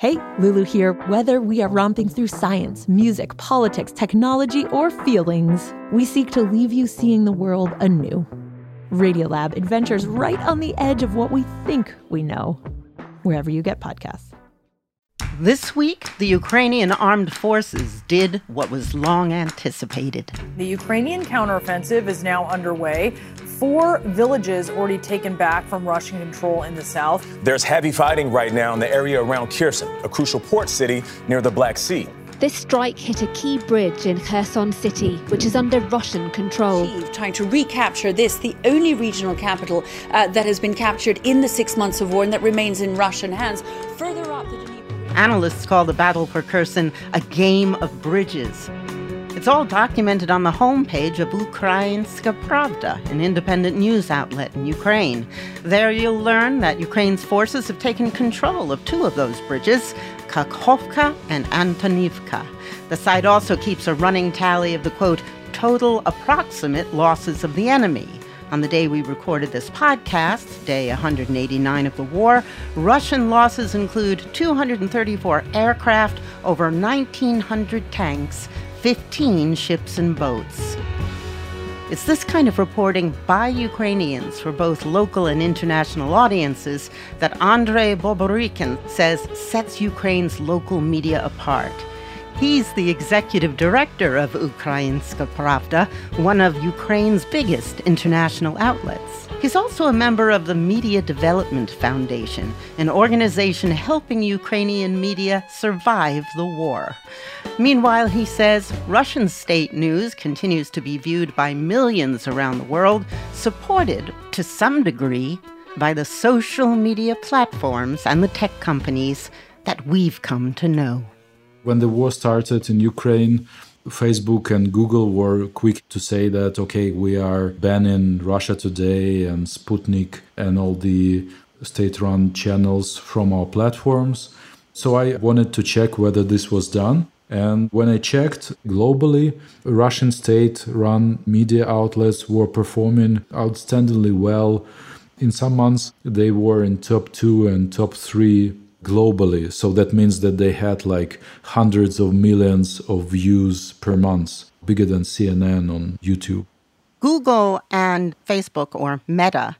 Hey, Lulu here. Whether we are romping through science, music, politics, technology, or feelings, we seek to leave you seeing the world anew. Radiolab adventures right on the edge of what we think we know, wherever you get podcasts. This week, the Ukrainian armed forces did what was long anticipated. The Ukrainian counteroffensive is now underway. Four villages already taken back from Russian control in the south. There's heavy fighting right now in the area around Kherson, a crucial port city near the Black Sea. This strike hit a key bridge in Kherson city, which is under Russian control. Kyiv trying to recapture this, the only regional capital uh, that has been captured in the six months of war and that remains in Russian hands. Further up the Geneva. Analysts call the battle for Kherson a game of bridges. It's all documented on the homepage of Ukrainska Pravda, an independent news outlet in Ukraine. There you'll learn that Ukraine's forces have taken control of two of those bridges, Kakhovka and Antonivka. The site also keeps a running tally of the quote, total approximate losses of the enemy. On the day we recorded this podcast, day 189 of the war, Russian losses include 234 aircraft, over 1,900 tanks, 15 ships and boats. It's this kind of reporting by Ukrainians for both local and international audiences that Andrei Boborykin says sets Ukraine's local media apart. He's the executive director of Ukrainska Pravda, one of Ukraine's biggest international outlets. He's also a member of the Media Development Foundation, an organization helping Ukrainian media survive the war. Meanwhile, he says Russian state news continues to be viewed by millions around the world, supported to some degree by the social media platforms and the tech companies that we've come to know. When the war started in Ukraine, Facebook and Google were quick to say that, okay, we are banning Russia Today and Sputnik and all the state run channels from our platforms. So I wanted to check whether this was done. And when I checked globally, Russian state run media outlets were performing outstandingly well. In some months, they were in top two and top three globally. So that means that they had like hundreds of millions of views per month, bigger than CNN on YouTube. Google and Facebook, or Meta,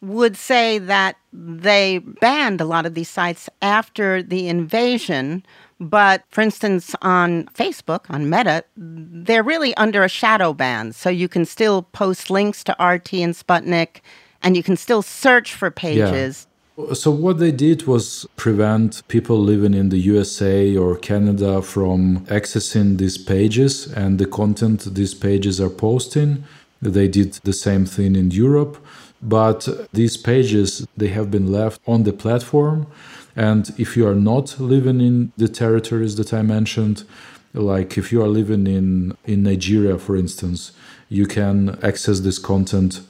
would say that they banned a lot of these sites after the invasion. But for instance, on Facebook, on Meta, they're really under a shadow ban. So you can still post links to RT and Sputnik, and you can still search for pages. Yeah. So, what they did was prevent people living in the USA or Canada from accessing these pages and the content these pages are posting. They did the same thing in Europe, but these pages they have been left on the platform. And if you are not living in the territories that I mentioned, like if you are living in in Nigeria, for instance, you can access this content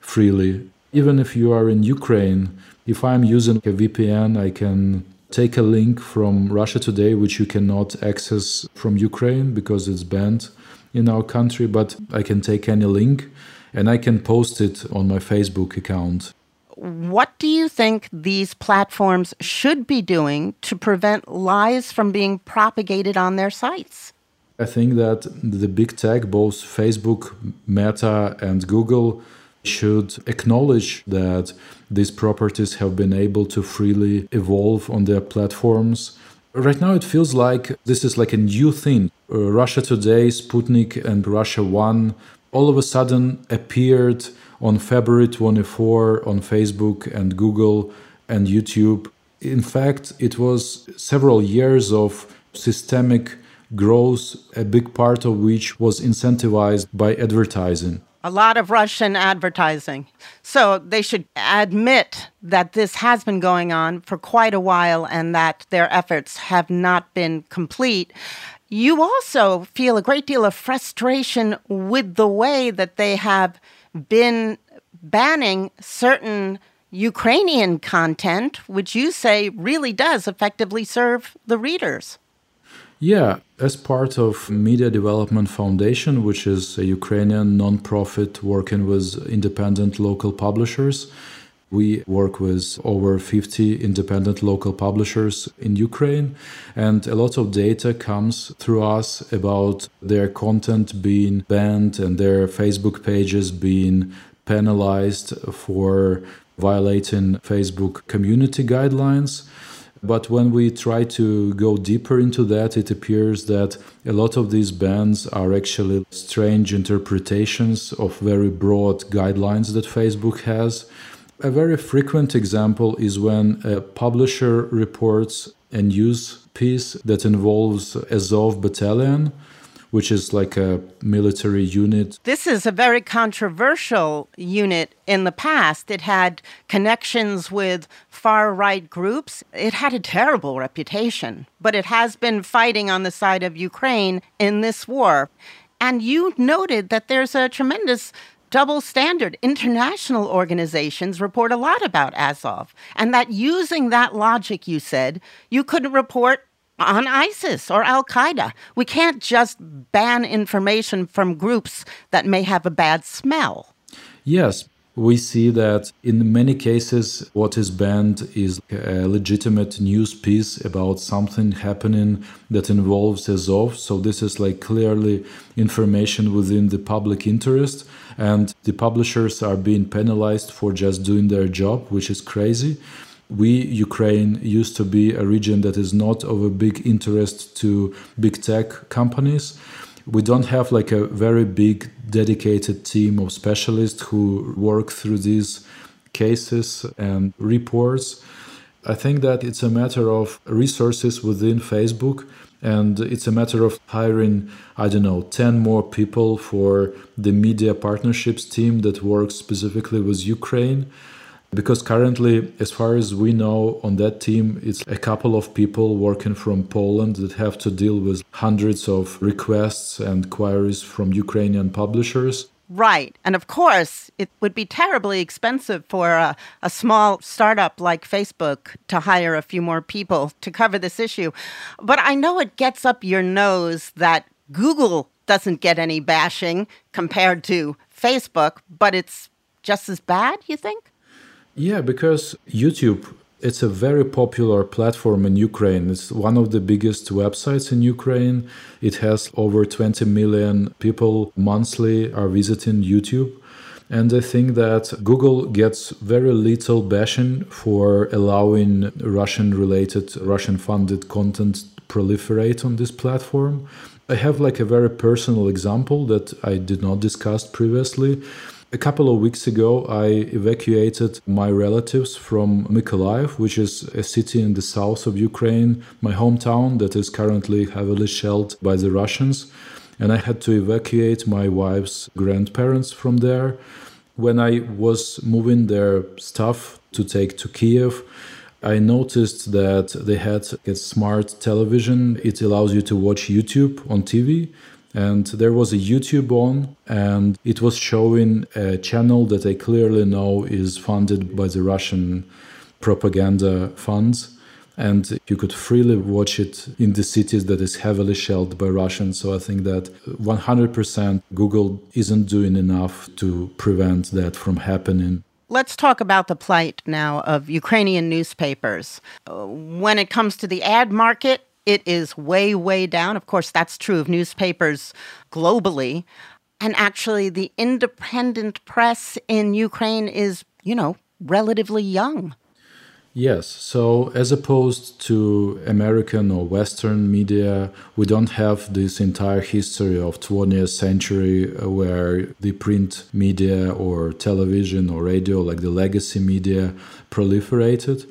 freely. Even if you are in Ukraine, if I'm using a VPN, I can take a link from Russia Today, which you cannot access from Ukraine because it's banned in our country, but I can take any link and I can post it on my Facebook account. What do you think these platforms should be doing to prevent lies from being propagated on their sites? I think that the big tech, both Facebook, Meta, and Google, should acknowledge that these properties have been able to freely evolve on their platforms. Right now, it feels like this is like a new thing. Uh, Russia Today, Sputnik, and Russia One all of a sudden appeared on February 24 on Facebook and Google and YouTube. In fact, it was several years of systemic growth, a big part of which was incentivized by advertising. A lot of Russian advertising. So they should admit that this has been going on for quite a while and that their efforts have not been complete. You also feel a great deal of frustration with the way that they have been banning certain Ukrainian content, which you say really does effectively serve the readers. Yeah, as part of Media Development Foundation, which is a Ukrainian nonprofit working with independent local publishers, we work with over 50 independent local publishers in Ukraine, and a lot of data comes through us about their content being banned and their Facebook pages being penalized for violating Facebook community guidelines. But when we try to go deeper into that, it appears that a lot of these bans are actually strange interpretations of very broad guidelines that Facebook has. A very frequent example is when a publisher reports a news piece that involves Azov battalion which is like a military unit. This is a very controversial unit in the past. It had connections with far right groups. It had a terrible reputation, but it has been fighting on the side of Ukraine in this war. And you noted that there's a tremendous double standard. International organizations report a lot about Azov, and that using that logic, you said, you couldn't report on ISIS or Al Qaeda. We can't just ban information from groups that may have a bad smell. Yes, we see that in many cases, what is banned is a legitimate news piece about something happening that involves Azov. So, this is like clearly information within the public interest, and the publishers are being penalized for just doing their job, which is crazy we ukraine used to be a region that is not of a big interest to big tech companies. We don't have like a very big dedicated team of specialists who work through these cases and reports. I think that it's a matter of resources within facebook and it's a matter of hiring i don't know 10 more people for the media partnerships team that works specifically with ukraine because currently, as far as we know, on that team, it's a couple of people working from Poland that have to deal with hundreds of requests and queries from Ukrainian publishers. Right. And of course, it would be terribly expensive for a, a, small startup like Facebook to hire a few more people to cover this issue. But I know it gets up your nose that Google doesn't get any bashing compared to Facebook, but it's just as bad, you think? Yeah, because YouTube it's a very popular platform in Ukraine. It's one of the biggest websites in Ukraine. It has over 20 million people monthly are visiting YouTube. And I think that Google gets very little bashing for allowing Russian related, Russian funded content proliferate on this platform. I have like a very personal example that I did not discuss previously. A couple of weeks ago, I evacuated my relatives from Mykolaiv, which is a city in the south of Ukraine, my hometown that is currently heavily shelled by the Russians. And I had to evacuate my wife's grandparents from there. When I was moving their stuff to take to Kiev, I noticed that they had a smart television. It allows you to watch YouTube on TV and there was a YouTube on, and it was showing a channel that I clearly know is funded by the Russian propaganda funds. And you could freely watch it in the cities that is heavily shelled by Russians. So I think that 100% Google isn't doing enough to prevent that from happening. Let's talk about the plight now of Ukrainian newspapers. Uh, when it comes to the ad market, it is way, way down. Of course, that's true of newspapers globally. And actually, the independent press in Ukraine is, you know, relatively young. Yes. So, as opposed to American or Western media, we don't have this entire history of 20th century uh, where the print media or television or radio, like the legacy media, proliferated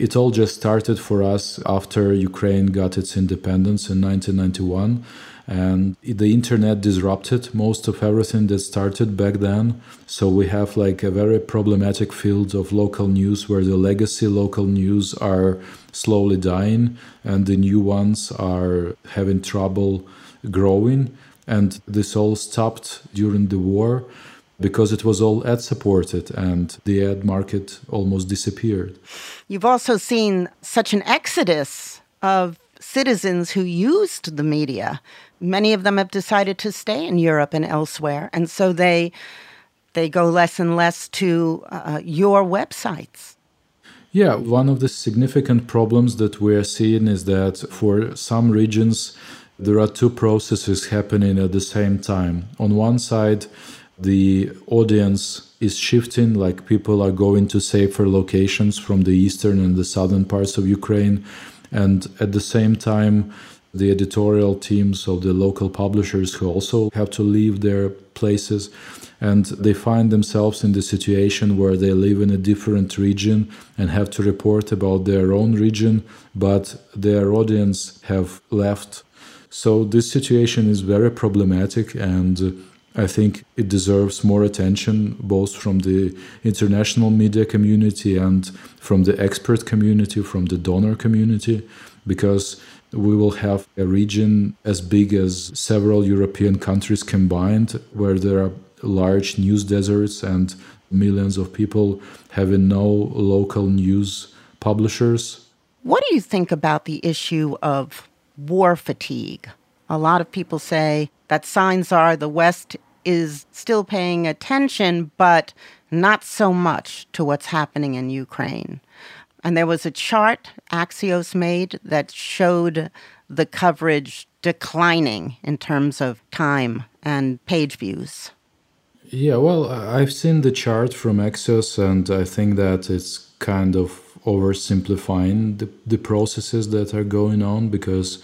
It all just started for us after Ukraine got its independence in 1991 and the internet disrupted most of everything that started back then. So we have like a very problematic field of local news where the legacy local news are slowly dying and the new ones are having trouble growing. And this all stopped during the war because it was all ad supported and the ad market almost disappeared. You've also seen such an exodus of citizens who used the media. Many of them have decided to stay in Europe and elsewhere, and so they they go less and less to uh, your websites. Yeah, one of the significant problems that we are seeing is that for some regions there are two processes happening at the same time. On one side, the audience is shifting, like people are going to safer locations from the eastern and the southern parts of Ukraine. And at the same time, the editorial teams of the local publishers who also have to leave their places and they find themselves in the situation where they live in a different region and have to report about their own region but their audience have left so this situation is very problematic and I think it deserves more attention, both from the international media community and from the expert community, from the donor community, because we will have a region as big as several European countries combined, where there are large news deserts and millions of people having no local news publishers. What do you think about the issue of war fatigue? A lot of people say that signs are the West is still paying attention, but not so much to what's happening in Ukraine. And there was a chart Axios made that showed the coverage declining in terms of time and page views. Yeah, well, I've seen the chart from Axios, and I think that it's kind of oversimplifying the, the processes that are going on because,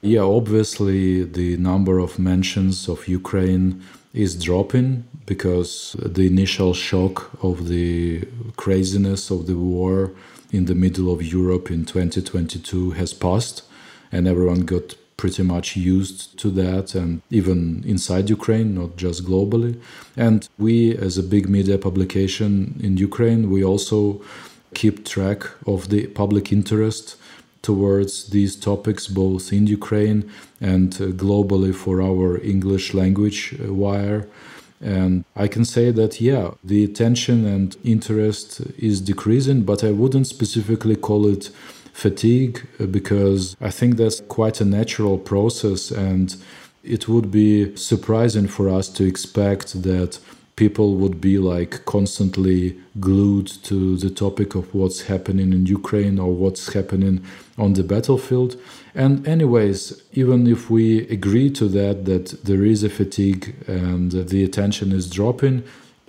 yeah, obviously the number of mentions of Ukraine is dropping because the initial shock of the craziness of the war in the middle of Europe in 2022 has passed, and everyone got pretty much used to that, and even inside Ukraine, not just globally. And we, as a big media publication in Ukraine, we also keep track of the public interest towards these topics both in Ukraine and uh, globally for our English language uh, wire. And I can say that, yeah, the attention and interest is decreasing, but I wouldn't specifically call it fatigue uh, because I think that's quite a natural process. And it would be surprising for us to expect that people would be like constantly glued to the topic of what's happening in Ukraine or what's happening on the battlefield. And, anyways, even if we agree to that, that there is a fatigue and the attention is dropping,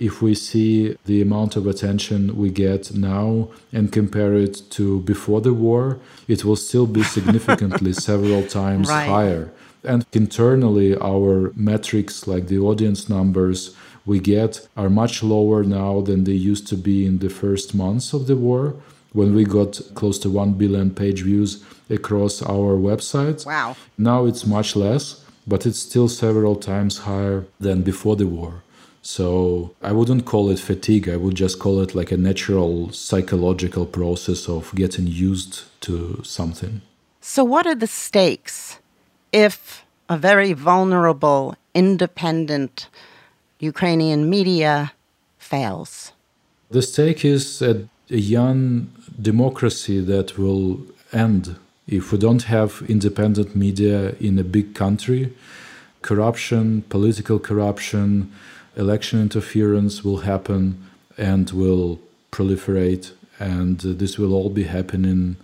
if we see the amount of attention we get now and compare it to before the war, it will still be significantly several times right. higher. And internally, our metrics like the audience numbers we get are much lower now than they used to be in the first months of the war when we got close to 1 billion page views across our websites. Wow. Now it's much less, but it's still several times higher than before the war. So I wouldn't call it fatigue. I would just call it like a natural psychological process of getting used to something. So, what are the stakes if a very vulnerable, independent Ukrainian media fails? The stake is a, a young democracy that will end if we don't have independent media in a big country. Corruption, political corruption, election interference will happen and will proliferate, and this will all be happening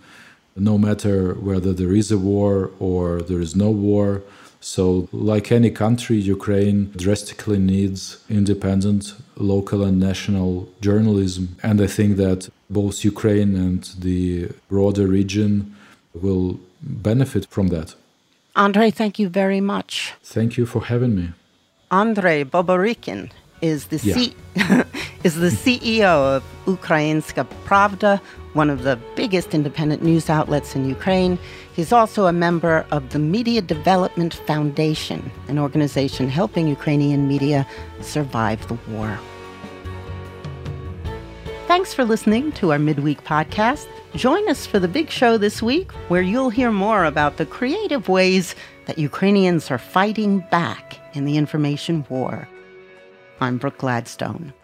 no matter whether there is a war or there is no war. So, like any country, Ukraine drastically needs independent local and national journalism. And I think that both Ukraine and the broader region will benefit from that. Andrei, thank you very much. Thank you for having me. Andrei Boborykin is the Yeah. C- is the CEO of Ukrainska Pravda, one of the biggest independent news outlets in Ukraine. He's also a member of the Media Development Foundation, an organization helping Ukrainian media survive the war. Thanks for listening to our midweek podcast. Join us for the big show this week, where you'll hear more about the creative ways that Ukrainians are fighting back in the information war. I'm Brooke Gladstone.